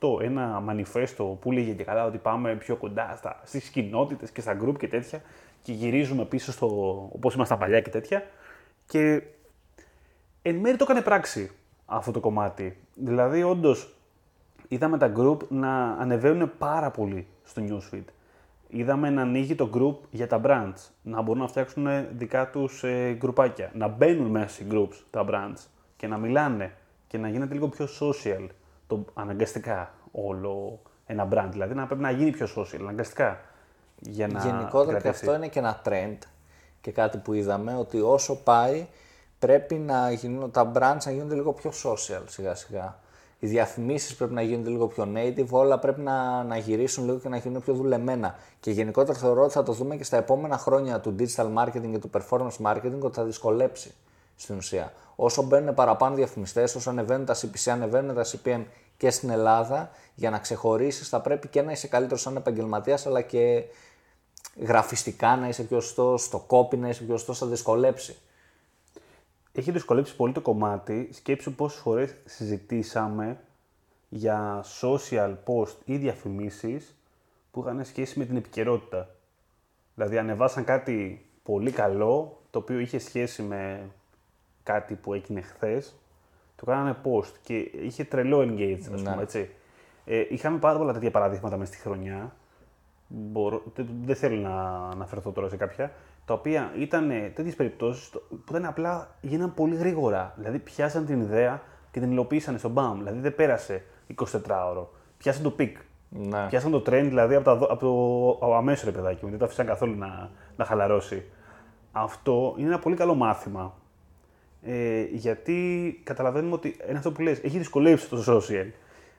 2018 ένα μανιφέστο που λέγε και καλά ότι πάμε πιο κοντά στα, στις κοινότητες και στα group και τέτοια και γυρίζουμε πίσω στο όπως ήμασταν παλιά και τέτοια και εν μέρει το έκανε πράξη αυτό το κομμάτι. Δηλαδή όντως είδαμε τα group να ανεβαίνουν πάρα πολύ στο newsfeed. Είδαμε να ανοίγει το group για τα brands, να μπορούν να φτιάξουν δικά τους ε, γκρουπάκια, να μπαίνουν μέσα σε groups τα brands και να μιλάνε και να γίνεται λίγο πιο social το αναγκαστικά όλο ένα brand. Δηλαδή να πρέπει να γίνει πιο social αναγκαστικά για να Γενικότερα και κρατήσει. αυτό είναι και ένα trend και κάτι που είδαμε ότι όσο πάει πρέπει να γίνουν, τα brands να γίνονται λίγο πιο social σιγά σιγά. Οι διαφημίσεις πρέπει να γίνονται λίγο πιο native, όλα πρέπει να, να γυρίσουν λίγο και να γίνουν πιο δουλεμένα. Και γενικότερα θεωρώ ότι θα το δούμε και στα επόμενα χρόνια του digital marketing και του performance marketing ότι θα δυσκολέψει στην ουσία. Όσο μπαίνουν παραπάνω διαφημιστές, όσο ανεβαίνουν τα CPC, ανεβαίνουν τα CPM και στην Ελλάδα, για να ξεχωρίσεις θα πρέπει και να είσαι καλύτερος σαν επαγγελματίας, αλλά και γραφιστικά να είσαι πιο σωστός, στο copy να είσαι πιο σωστός, θα δυσκολέψει. Έχει δυσκολέψει πολύ το κομμάτι. Σκέψου πόσες φορές συζητήσαμε για social post ή διαφημίσεις που είχαν σχέση με την επικαιρότητα. Δηλαδή ανεβάσαν κάτι πολύ καλό, το οποίο είχε σχέση με κάτι που έγινε χθες, το κάνανε post και είχε τρελό engage, ας πούμε, έτσι. Ε, είχαμε πάρα πολλά τέτοια παραδείγματα μέσα στη χρονιά. Μπορώ, δεν, δεν θέλω να αναφερθώ τώρα σε κάποια. Τα οποία ήταν τέτοιες περιπτώσεις που ήταν απλά γίναν πολύ γρήγορα. Δηλαδή πιάσαν την ιδέα και την υλοποίησαν στον μπαμ. Δηλαδή δεν πέρασε 24ωρο. Πιάσαν το peak. Ναι. Πιάσαν το trend δηλαδή από, τα, δο- από το αμέσως ρε παιδάκι μου. Δεν το αφήσαν καθόλου να, να χαλαρώσει. Αυτό είναι ένα πολύ καλό μάθημα. Ε, γιατί καταλαβαίνουμε ότι είναι αυτό που λες, έχει δυσκολεύσει το social.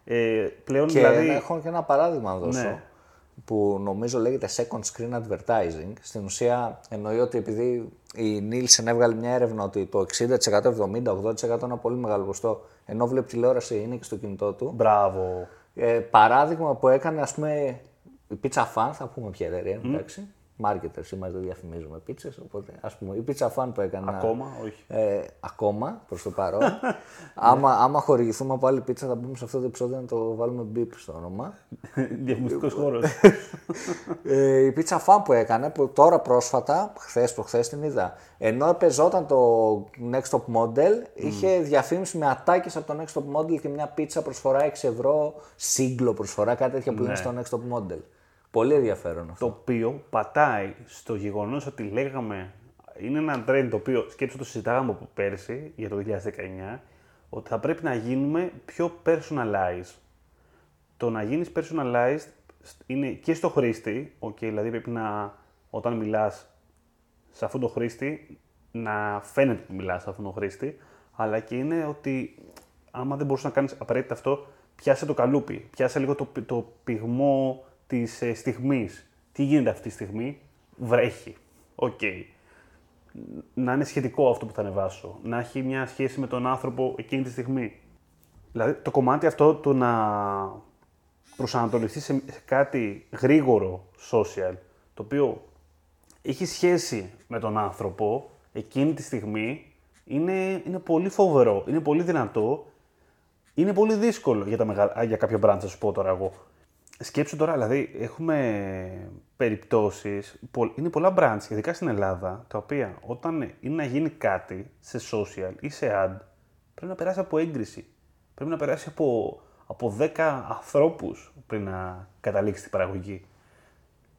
Ε, πλέον Και δηλαδή. έχω και ένα παράδειγμα να δώσω. Ναι. Που νομίζω λέγεται second screen advertising. Στην ουσία εννοεί ότι επειδή η Nielsen έβγαλε μια έρευνα ότι το 60%, 70%, 80% είναι πολύ μεγάλο ποσοστό, ενώ βλέπει τηλεόραση είναι και στο κινητό του. Μπράβο. Ε, παράδειγμα που έκανε, ας πούμε, η Pizza Fan, θα πούμε ποια εταιρεία, εντάξει. Marketers είμαστε, διαφημίζουμε πίτσες, οπότε ας πούμε η πίτσα φαν που έκανα... Ακόμα, όχι. Ε, ακόμα, προς το παρόν. [LAUGHS] άμα, άμα χορηγηθούμε από άλλη πίτσα θα μπούμε σε αυτό το επεισόδιο να το βάλουμε μπίπ στο όνομα. [LAUGHS] Διαφημιστικός χώρος. [LAUGHS] ε, η πίτσα φαν που έκανε, που τώρα πρόσφατα, χθες προχθές την είδα, ενώ παίζονταν το Next Top Model, είχε διαφήμιση με ατάκες από το Next Top Model και μια πίτσα προσφορά 6 ευρώ, σύγκλο προσφορά, κάτι τέτοια που είναι στο Next Top Model. Πολύ ενδιαφέρον αυτό. το οποίο πατάει στο γεγονός ότι λέγαμε. Είναι ένα trend το οποίο σκέψτε το συζητάγαμε από πέρσι για το 2019 ότι θα πρέπει να γίνουμε πιο personalized. Το να γίνεις personalized είναι και στο χρήστη, okay, δηλαδή πρέπει να όταν μιλάς σε αυτόν τον χρήστη να φαίνεται που μιλάς σε αυτόν τον χρήστη, αλλά και είναι ότι άμα δεν μπορείς να κάνεις απαραίτητα αυτό, πιάσε το καλούπι, πιάσε λίγο το, το παλμό της ε, στιγμής. Τι γίνεται αυτή τη στιγμή, βρέχει. Οκ. Να είναι σχετικό αυτό που θα ανεβάσω. Να έχει μια σχέση με τον άνθρωπο εκείνη τη στιγμή. Δηλαδή το κομμάτι αυτό του να προσανατολιστεί σε σε κάτι γρήγορο social, το οποίο έχει σχέση με τον άνθρωπο εκείνη τη στιγμή, είναι, είναι πολύ φοβερό, είναι πολύ δυνατό, είναι πολύ δύσκολο για, τα μεγα... για κάποια brand, θα σου πω τώρα εγώ. Σκέψου τώρα, δηλαδή, έχουμε περιπτώσεις, πο- είναι πολλά brands, ειδικά στην Ελλάδα, τα οποία όταν είναι να γίνει κάτι σε social ή σε ad, πρέπει να περάσει από έγκριση. Πρέπει να περάσει από, από 10 ανθρώπους πριν να καταλήξει την παραγωγή.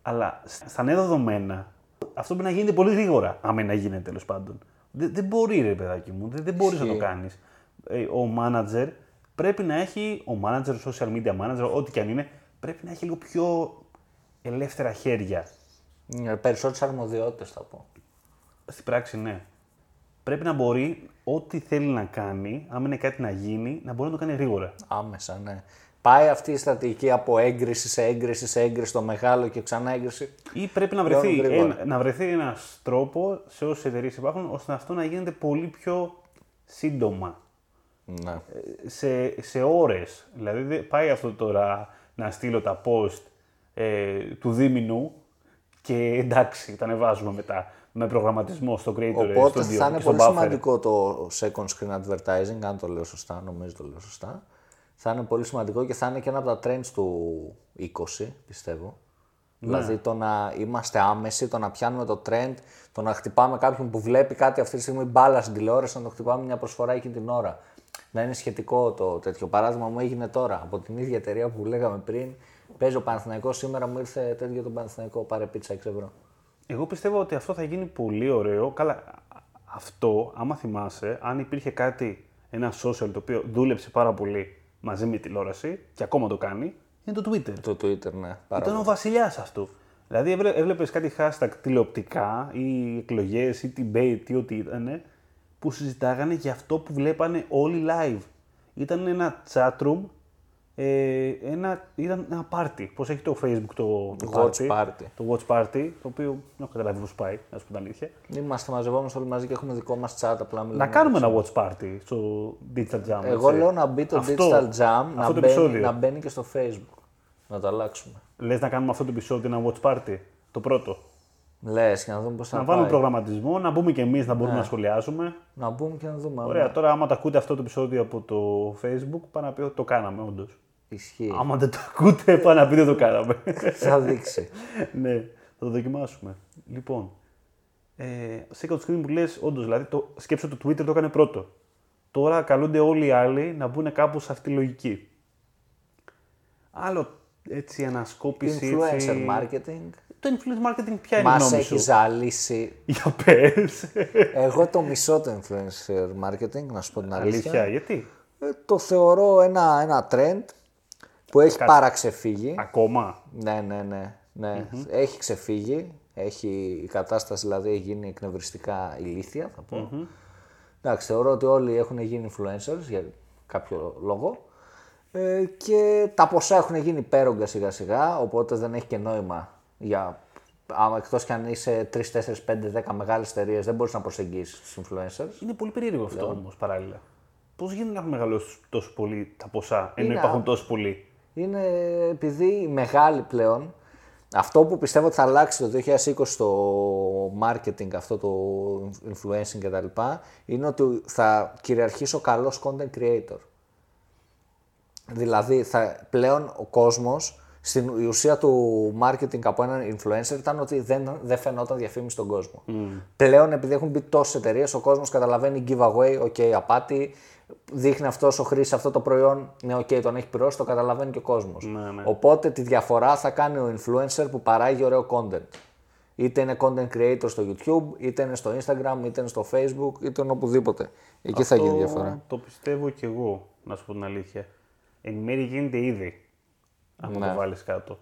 Αλλά στα νέα δεδομένα, αυτό πρέπει να γίνεται πολύ γρήγορα, άμα είναι να γίνεται τέλος πάντων. Δεν, δεν μπορεί, ρε παιδάκι μου, δεν, δεν μπορείς να το κάνεις. ο manager πρέπει να έχει, ο manager, ο social media manager, ό,τι και αν είναι, πρέπει να έχει λίγο πιο ελεύθερα χέρια. Περισσότερες αρμοδιότητες θα πω. Στην πράξη, ναι. Πρέπει να μπορεί ό,τι θέλει να κάνει, άμα είναι κάτι να γίνει, να μπορεί να το κάνει γρήγορα. Άμεσα, ναι. Πάει αυτή η στρατηγική από έγκριση σε έγκριση σε έγκριση στο μεγάλο και ξανά έγκριση. Ή πρέπει να Πλέον βρεθεί, γρήγορα. ένα, να βρεθεί ένας τρόπο σε όσες εταιρείες υπάρχουν, ώστε αυτό να γίνεται πολύ πιο σύντομα. Ναι. σε, σε ώρες. Δηλαδή δεν πάει αυτό τώρα να στείλω τα post ε, του δίμηνου και εντάξει, τα ανεβάζουμε μετά με προγραμματισμό στο Creator Οπότε Studio θα είναι και στο πολύ Buffer. σημαντικό το second screen advertising, αν το λέω σωστά, νομίζω το λέω σωστά. Θα είναι πολύ σημαντικό και θα είναι και ένα από τα trends του 20, πιστεύω. Ναι. Δηλαδή το να είμαστε άμεσοι, το να πιάνουμε το trend, το να χτυπάμε κάποιον που βλέπει κάτι αυτή τη στιγμή μπάλα στην τηλεόραση, να το χτυπάμε μια προσφορά εκείνη την ώρα. Να είναι σχετικό το τέτοιο. Παράδειγμα μου έγινε τώρα από την ίδια εταιρεία που λέγαμε πριν. Παίζει ο Παναθηναϊκός σήμερα μου ήρθε τέτοιο το Παναθηναϊκό, πάρε πίτσα 6 ευρώ. Εγώ πιστεύω ότι αυτό θα γίνει πολύ ωραίο. Καλά, αυτό, άμα θυμάσαι, αν υπήρχε κάτι, ένα social το οποίο δούλεψε πάρα πολύ μαζί με τη τηλεόραση και ακόμα το κάνει, είναι το Twitter. Το Twitter, ναι. Πάρα Ήταν ο βασιλιάς αυτού. Δηλαδή έβλεπες κάτι hashtag τηλεοπτικά ή εκλογές ή debate ή ό,τι ήταν που συζητάγανε για αυτό που βλέπανε όλοι live. Ήταν ένα chat room, ε, ένα, ήταν ένα party. Πώς έχει το Facebook το, το Watch party; Το watch party, το οποίο δεν έχω καταλάβει πώς πάει, να σου πω την αλήθεια. Είμαστε μαζευόμαστε όλοι μαζί και έχουμε δικό μας chat απλά μιλάμε. Να κάνουμε ένα watch party στο Digital Jam. Εγώ έτσι. λέω να μπει το Αυτό- Digital Jam, να αυτό το μπαίνει, επεισόδιο. να μπαίνει και στο Facebook. Να το αλλάξουμε. Λες να κάνουμε αυτό το επεισόδιο ένα watch party, το πρώτο. Λες και να δούμε πώς θα Να πάει. βάλουμε προγραμματισμό, να μπούμε κι εμείς να μπορούμε να σχολιάσουμε. Να μπούμε και να δούμε. άμα Ωραία, τώρα άμα το ακούτε αυτό το επεισόδιο από το Facebook, πάνω να πει ότι το κάναμε, όντως. Ισχύει. Άμα δεν το ακούτε, [LAUGHS] πάνω να πείτε ότι το κάναμε. θα δείξει. [LAUGHS] ναι, θα το δοκιμάσουμε. Λοιπόν, ε, second screen που λες, όντως, δηλαδή το, σκέψω το Twitter το έκανε πρώτο. Τώρα καλούνται όλοι οι άλλοι να μπουν κάπου σε αυτή τη λογική. Άλλο έτσι ανασκόπηση. Influencer έτσι... marketing. Το influencer marketing ποια είναι η Μας γνώμη έχει σου; ζαλίσει. Για πες. Εγώ το μισό το influencer marketing, να σου πω την αλήθεια. Αλήθεια, γιατί; Ε, το θεωρώ ένα, ένα trend που έχει παραξεφύγει. Ακόμα; Ναι, ναι, ναι. ναι. Έχει ξεφύγει. Έχει, η κατάσταση δηλαδή έχει γίνει εκνευριστικά ηλίθια, θα πω. Εντάξει, θεωρώ ότι όλοι έχουν γίνει influencers για κάποιο λόγο. Ε, και τα ποσά έχουν γίνει υπέρογκα σιγά σιγά, οπότε δεν έχει και νόημα για. Άμα εκτός και αν είσαι 3, 4, 5, 10 μεγάλες εταιρείες, δεν μπορείς να προσεγγίσεις τους influencers. Είναι πολύ περίεργο αυτό όμως παράλληλα. Πώς γίνεται να έχουν μεγαλώσεις τόσο πολύ τα ποσά, ενώ Είναι υπάρχουν α- τόσο πολλοί; Είναι επειδή οι μεγάλοι πλέον Αυτό που πιστεύω ότι θα αλλάξει το 2020 στο marketing, αυτό το influencing κτλ. είναι ότι θα κυριαρχήσει ο καλός content creator. Δηλαδή, θα, πλέον ο κόσμος, στην η ουσία του marketing από έναν influencer ήταν ότι δεν, δεν φαινόταν διαφήμιση στον κόσμο. Πλέον, επειδή έχουν μπει τόσες εταιρείες, ο κόσμος καταλαβαίνει giveaway, ok, απάτη, δείχνει αυτός ο χρήστη αυτό το προϊόν, ναι, ok, τον έχει πληρώσει, το καταλαβαίνει και ο κόσμος. Ναι, ναι. Οπότε τη διαφορά θα κάνει ο influencer που παράγει ωραίο content. Είτε είναι content creator στο YouTube, είτε είναι στο Instagram, είτε είναι στο Facebook, είτε είναι οπουδήποτε. Εκεί θα γίνει διαφορά. Το πιστεύω κι εγώ, να σου πω την αλήθεια. Εν μέρει γίνεται ήδη. Αν Ναι. το βάλεις κάτω.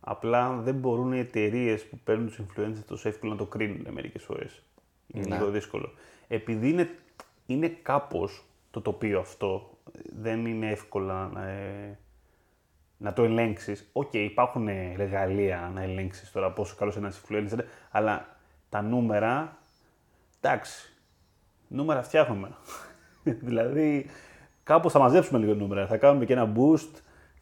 Απλά δεν μπορούν οι εταιρείες που παίρνουν τους influencers τόσο εύκολα να το κρίνουν μερικές φορές. Είναι Ναι. λίγο δύσκολο. Επειδή είναι, είναι κάπως το τοπίο αυτό, δεν είναι εύκολα να, ε, να το ελέγξεις. Οκ, υπάρχουν ε, εργαλεία να ελέγξεις τώρα πόσο καλός είναι ένας influencer, αλλά τα νούμερα. Εντάξει, νούμερα φτιάχνουμε. [LAUGHS] δηλαδή, κάπως θα μαζέψουμε λίγο νούμερα. Θα κάνουμε και ένα boost,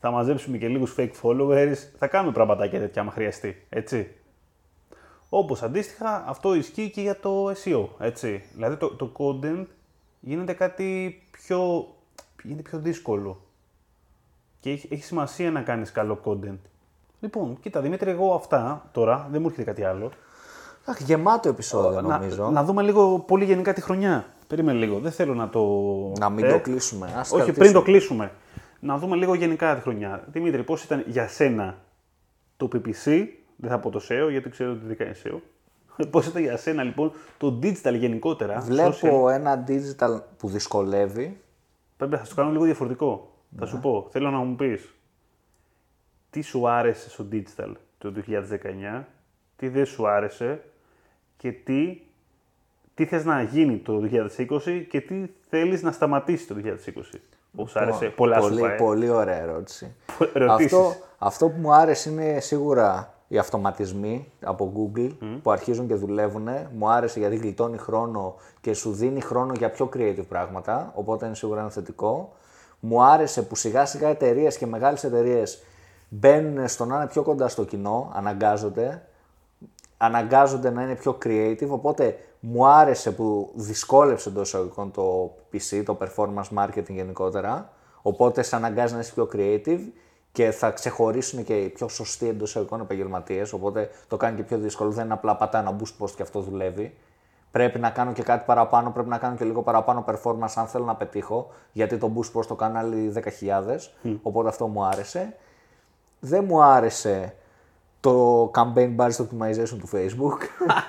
θα μαζέψουμε και λίγους fake followers, θα κάνουμε πραγματάκια τέτοια άμα χρειαστεί, έτσι. Όπως αντίστοιχα αυτό ισχύει και για το SEO, έτσι. Δηλαδή το, το content γίνεται κάτι πιο, γίνεται πιο δύσκολο. Και έχει, έχει σημασία να κάνεις καλό content. Λοιπόν, κοίτα Δημήτρη, εγώ αυτά τώρα, δεν μου έρχεται κάτι άλλο. Αχ, γεμάτο επεισόδιο Να, νομίζω. να δούμε λίγο πολύ γενικά τη χρονιά. Περίμενε λίγο. Δεν θέλω να το. Να μην ε, το κλείσουμε. Ας Όχι, κρατήσουμε. πριν το κλείσουμε. Να δούμε λίγο γενικά τη χρονιά. Δημήτρη, πώς ήταν για σένα το PPC, δεν θα πω το SEO γιατί ξέρω ότι δεν κάνει SEO. [LAUGHS] Πώς ήταν για σένα λοιπόν το digital γενικότερα. Βλέπω social; ένα digital που δυσκολεύει. Πρέπει να σου κάνω λίγο διαφορετικό. Θα Ναι. σου πω, θέλω να μου πεις τι σου άρεσε στο digital το 2019, τι δεν σου άρεσε και τι, τι θες να γίνει το 2020 και τι θέλεις να σταματήσει το 2020. Πώς άρεσε, πολλά πολύ, σου πάει. πολύ ωραία ερώτηση. [LAUGHS] Ερωτήσεις. αυτό, αυτό που μου άρεσε είναι σίγουρα οι αυτοματισμοί από Google που αρχίζουν και δουλεύουν. Μου άρεσε γιατί γλιτώνει χρόνο και σου δίνει χρόνο για πιο creative πράγματα, οπότε είναι σίγουρα ένα θετικό. Μου άρεσε που σιγά σιγά εταιρείες και μεγάλες εταιρείες μπαίνουν στο να είναι πιο κοντά στο κοινό, αναγκάζονται αναγκάζονται να είναι πιο creative, οπότε μου άρεσε που δυσκόλεψε εντός εισαγωγικών το PC, το performance marketing γενικότερα, οπότε σε αναγκάζει να είσαι πιο creative και θα ξεχωρίσουν και οι πιο σωστοί εντός εισαγωγικών επαγγελματίες, οπότε το κάνει και πιο δύσκολο, δεν είναι απλά πατά ένα boost post και αυτό δουλεύει. Πρέπει να κάνω και κάτι παραπάνω, πρέπει να κάνω και λίγο παραπάνω performance αν θέλω να πετύχω, γιατί το boost post το κάνουν άλλοι 10.000, οπότε αυτό μου άρεσε. Δεν μου άρεσε το campaign budget optimization του Facebook.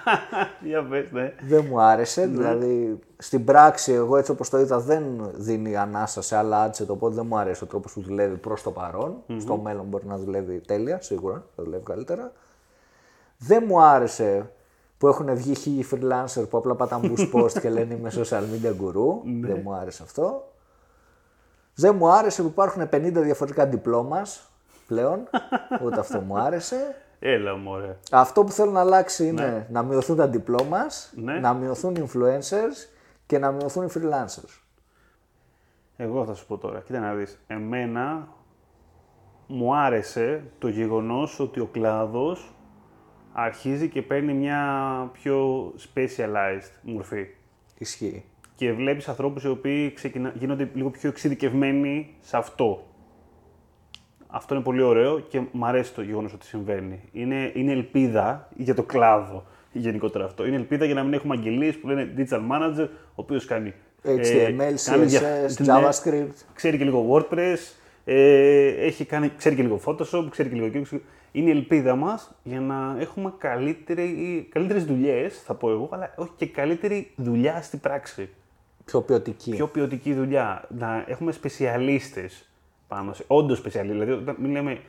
[LAUGHS] Για πες, ναι. δεν μου άρεσε. Δηλαδή, στην πράξη, εγώ έτσι όπως το είδα, δεν δίνει ανάσα σε άλλα adset, οπότε δεν μου αρέσει ο τρόπος που δουλεύει προς το παρον Στο μέλλον μπορεί να δουλεύει τέλεια, σίγουρα, θα δουλεύει καλύτερα. Δεν μου άρεσε που έχουν βγει χίλιοι freelancer που απλά πατάνε boost post και λένε είμαι social media guru. [LAUGHS] δεν μου άρεσε αυτό. Δεν μου άρεσε που υπάρχουν 50 διαφορετικά διπλώμας πλέον. [LAUGHS] Ούτε αυτό μου άρεσε. Έλα μωρέ. Αυτό που θέλω να αλλάξει είναι να μειωθούν τα diplomas, Ναι. να μειωθούν οι influencers και να μειωθούν οι freelancers. Εγώ θα σου πω τώρα, κοίτα να δεις. Εμένα μου άρεσε το γεγονός ότι ο κλάδος αρχίζει και παίρνει μια πιο specialized μορφή. Ισχύει. Και βλέπεις ανθρώπους οι οποίοι ξεκινα... γίνονται λίγο πιο εξειδικευμένοι σε αυτό. Αυτό είναι πολύ ωραίο και μου αρέσει το γεγονός ότι συμβαίνει. Είναι, είναι ελπίδα για το κλάδο γενικότερα αυτό. Είναι ελπίδα για να μην έχουμε αγγελίες που λένε digital manager, ο οποίος κάνει HTML, Ε, κάνει δια- CSS, ναι, JavaScript. ξέρει και λίγο WordPress, ε, έχει κάνει, ξέρει και λίγο Photoshop, ξέρει και λίγο Qt. Είναι η ελπίδα μας για να έχουμε καλύτερη, καλύτερες δουλειές, θα πω εγώ, αλλά όχι και καλύτερη δουλειά στην πράξη. Πιο ποιοτική. Πιο ποιοτική δουλειά. Να έχουμε σπεσιαλίστες πάνω σε, όντως σπεσιαλίστες, δηλαδή όταν μην λέμε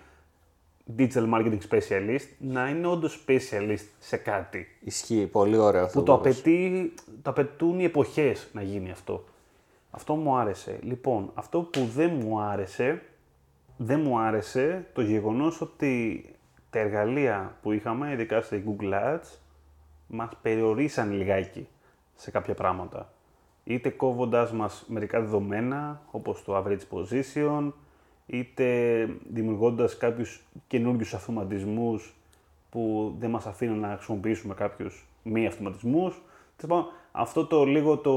digital marketing specialist, να είναι όντως specialist σε κάτι Ισχύει. Πολύ ωραίο αυτό. που το, που είπες. απαιτεί, το απαιτούν οι εποχές να γίνει αυτό. Αυτό μου άρεσε. Λοιπόν, αυτό που δεν μου άρεσε, δεν μου άρεσε το γεγονός ότι τα εργαλεία που είχαμε, ειδικά σε Google Ads, μας περιορίσαν λιγάκι σε κάποια πράγματα. Είτε κόβοντας μας μερικά δεδομένα, όπως το average position, είτε δημιουργώντας κάποιους καινούργιους αυτοματισμούς που δεν μας αφήνουν να χρησιμοποιήσουμε κάποιους μη αυτοματισμούς. Τέλος πάντων, Αυτό το λίγο το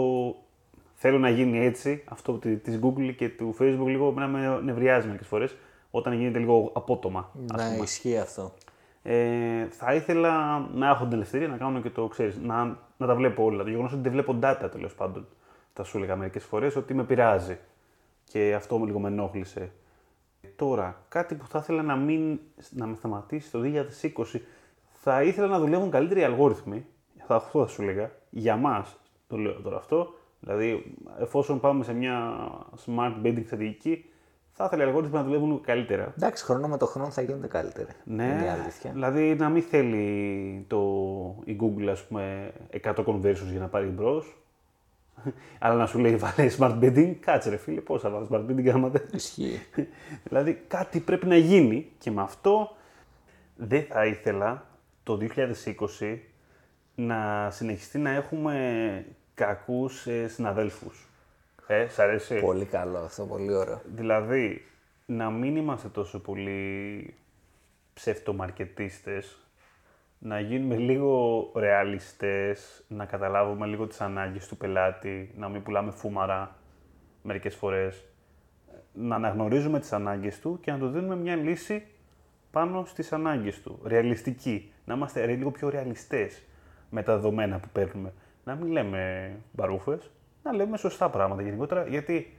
θέλω να γίνει έτσι, αυτό τη- της Google και του Facebook λίγο εμένα με νευριάζει μερικές φορές, όταν γίνεται λίγο απότομα. ας Ναι, πούμε. ισχύει αυτό. Ε, θα ήθελα να έχω την ελευθερία να κάνω και το ξέρεις, να, να τα βλέπω όλα. Το γεγονός ότι δεν βλέπω data τέλος πάντων. Θα σου έλεγα μερικές φορές ότι με πειράζει. Και αυτό με λίγο με ενόχλησε. Τώρα, κάτι που θα ήθελα να, μην, να με σταματήσει το 2020, θα ήθελα να δουλεύουν καλύτεροι οι αλγόριθμοι. Θα, αυτό θα σου έλεγα. Για μας το λέω τώρα αυτό. Δηλαδή, εφόσον πάμε σε μια smart building στρατηγική, θα ήθελα οι αλγόριθμοι να δουλεύουν καλύτερα. Εντάξει, χρόνο με το χρόνο θα γίνονται καλύτεροι. Ναι, Είναι η αλήθεια. δηλαδή να μην θέλει το, η Google ας πούμε 100 conversions για να πάρει μπρος. Αλλά να σου λέει βάλε smart bidding, κάτσε ρε φίλε, πώς θα βάλει smart bidding άμα δεν... Ισχύει. δηλαδή κάτι πρέπει να γίνει και με αυτό δεν θα ήθελα το 2020 να συνεχιστεί να έχουμε κακούς ε, συναδέλφους. Ε, σ' αρέσει; πολύ καλό αυτό, πολύ ωραίο. Δηλαδή, να μην είμαστε τόσο πολύ ψευτομαρκετίστες, να γίνουμε λίγο ρεαλιστές, να καταλάβουμε λίγο τις ανάγκες του πελάτη, να μην πουλάμε φούμαρα μερικές φορές, να αναγνωρίζουμε τις ανάγκες του και να του δίνουμε μια λύση πάνω στις ανάγκες του, ρεαλιστική. Να είμαστε ρε- λίγο πιο ρεαλιστές με τα δεδομένα που παίρνουμε. Να μην λέμε μπαρούφες, να λέμε σωστά πράγματα γενικότερα, γιατί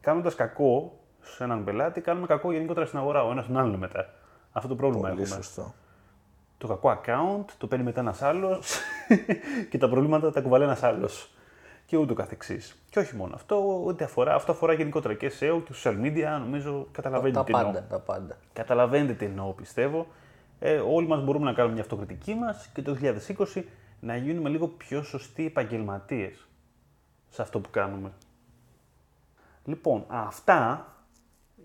κάνοντας κακό σε έναν πελάτη, κάνουμε κακό γενικότερα στην αγορά, ο ένας τον άλλον μετά. Αυτό το πρόβλημα Πολύ έχουμε. σωστό. Το κακό account το παίρνει μετά ένας άλλος [LAUGHS] και τα προβλήματα τα κουβαλάει ένας άλλος. Και ούτω καθεξής. Και όχι μόνο αυτό, ούτε αφορά, αυτό αφορά γενικότερα και SEO και social media, νομίζω καταλαβαίνετε Τα τι εννοώ. πάντα, τα πάντα. Καταλαβαίνετε τι εννοώ, πιστεύω. Ε, όλοι μας μπορούμε να κάνουμε μια αυτοκριτική μας και το 2020 να γίνουμε λίγο πιο σωστοί επαγγελματίες σε αυτό που κάνουμε. Λοιπόν, αυτά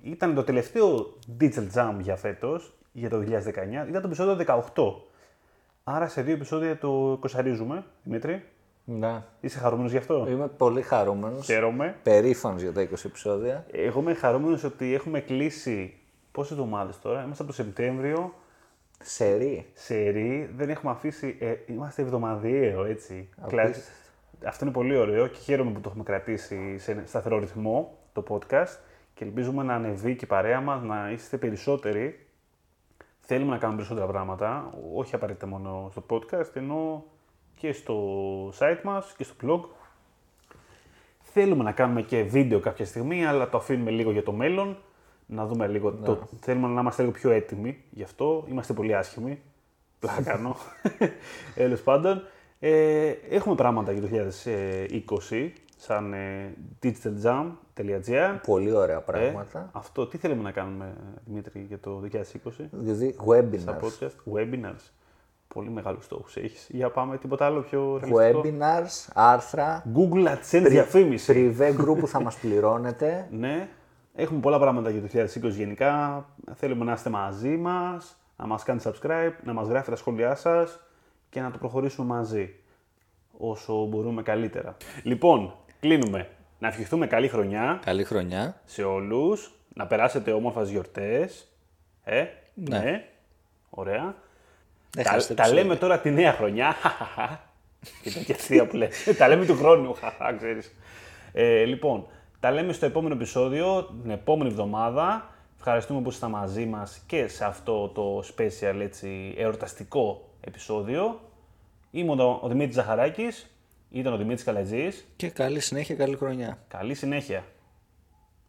ήταν το τελευταίο Digital Jam για φέτος, για το 2019. Ήταν το επεισόδιο 18. Άρα σε δύο επεισόδια το κοσαρίζουμε, Δημήτρη. Ναι. Είσαι χαρούμενος γι' αυτό; Είμαι πολύ χαρούμενος. Χαίρομαι. Περήφανος για τα 20 επεισόδια. Εγώ είμαι χαρούμενος ότι έχουμε κλείσει πόσες εβδομάδες τώρα, είμαστε από το Σεπτέμβριο, Σερή. σερί, δεν έχουμε αφήσει, ε, είμαστε εβδομαδιαίο έτσι. Απίστευτο. Αυτό είναι πολύ ωραίο και χαίρομαι που το έχουμε κρατήσει σε σταθερό ρυθμό το podcast και ελπίζουμε να ανεβεί και η παρέα μας, να είστε περισσότεροι. Θέλουμε να κάνουμε περισσότερα πράγματα, όχι απαραίτητα μόνο στο podcast, ενώ και στο site μας και στο blog. Θέλουμε να κάνουμε και βίντεο κάποια στιγμή, αλλά το αφήνουμε λίγο για το μέλλον. Να δούμε λίγο. Το... Θέλουμε να είμαστε λίγο πιο έτοιμοι γι' αυτό. Είμαστε πολύ άσχημοι. Πλάκα [LAUGHS] κάνω. Τέλος πάντων. Ε, έχουμε πράγματα για το 2020 σαν ε, digitaljam.gr. Πολύ ωραία Ε, πράγματα. αυτό τι θέλουμε να κάνουμε, Δημήτρη, για το 2020. Δηλαδή, Στα webinars. podcast, webinars. Πολύ μεγάλους στόχους έχεις. Για πάμε τίποτα άλλο πιο ρεαλιστικό. Webinars, άρθρα, Google AdSense διαφήμιση. πριβέ group που θα μας πληρώνετε. [LAUGHS] Ναι, έχουμε πολλά πράγματα για το 2020 γενικά. Θέλουμε να είστε μαζί μας, να μας κάνετε subscribe, να μας γράφετε τα σχόλιά σας και να το προχωρήσουμε μαζί όσο μπορούμε καλύτερα. Λοιπόν, κλείνουμε. Να ευχηθούμε καλή χρονιά Καλή χρονιά. σε όλους, να περάσετε όμορφες γιορτές. Ε, Ναι. Ωραία. Δεν Τα, χάσετε τα επεισόδιο. λέμε τώρα τη νέα χρονιά. [LAUGHS] και τέτοια αστεία που λέτε. [LAUGHS] τα λέμε του χρόνου. [LAUGHS] χαχα, ξέρεις. Ε, λοιπόν, τα λέμε στο επόμενο επεισόδιο, την επόμενη εβδομάδα. Ευχαριστούμε που ήσασταν μαζί μας και σε αυτό το special έτσι, εορταστικό επεισόδιο. Ήμουν ο, ο Δημήτρης Ζαχαράκης, ήταν ο Δημήτρης Καλατζής. Και καλή συνέχεια, καλή χρονιά. Καλή συνέχεια.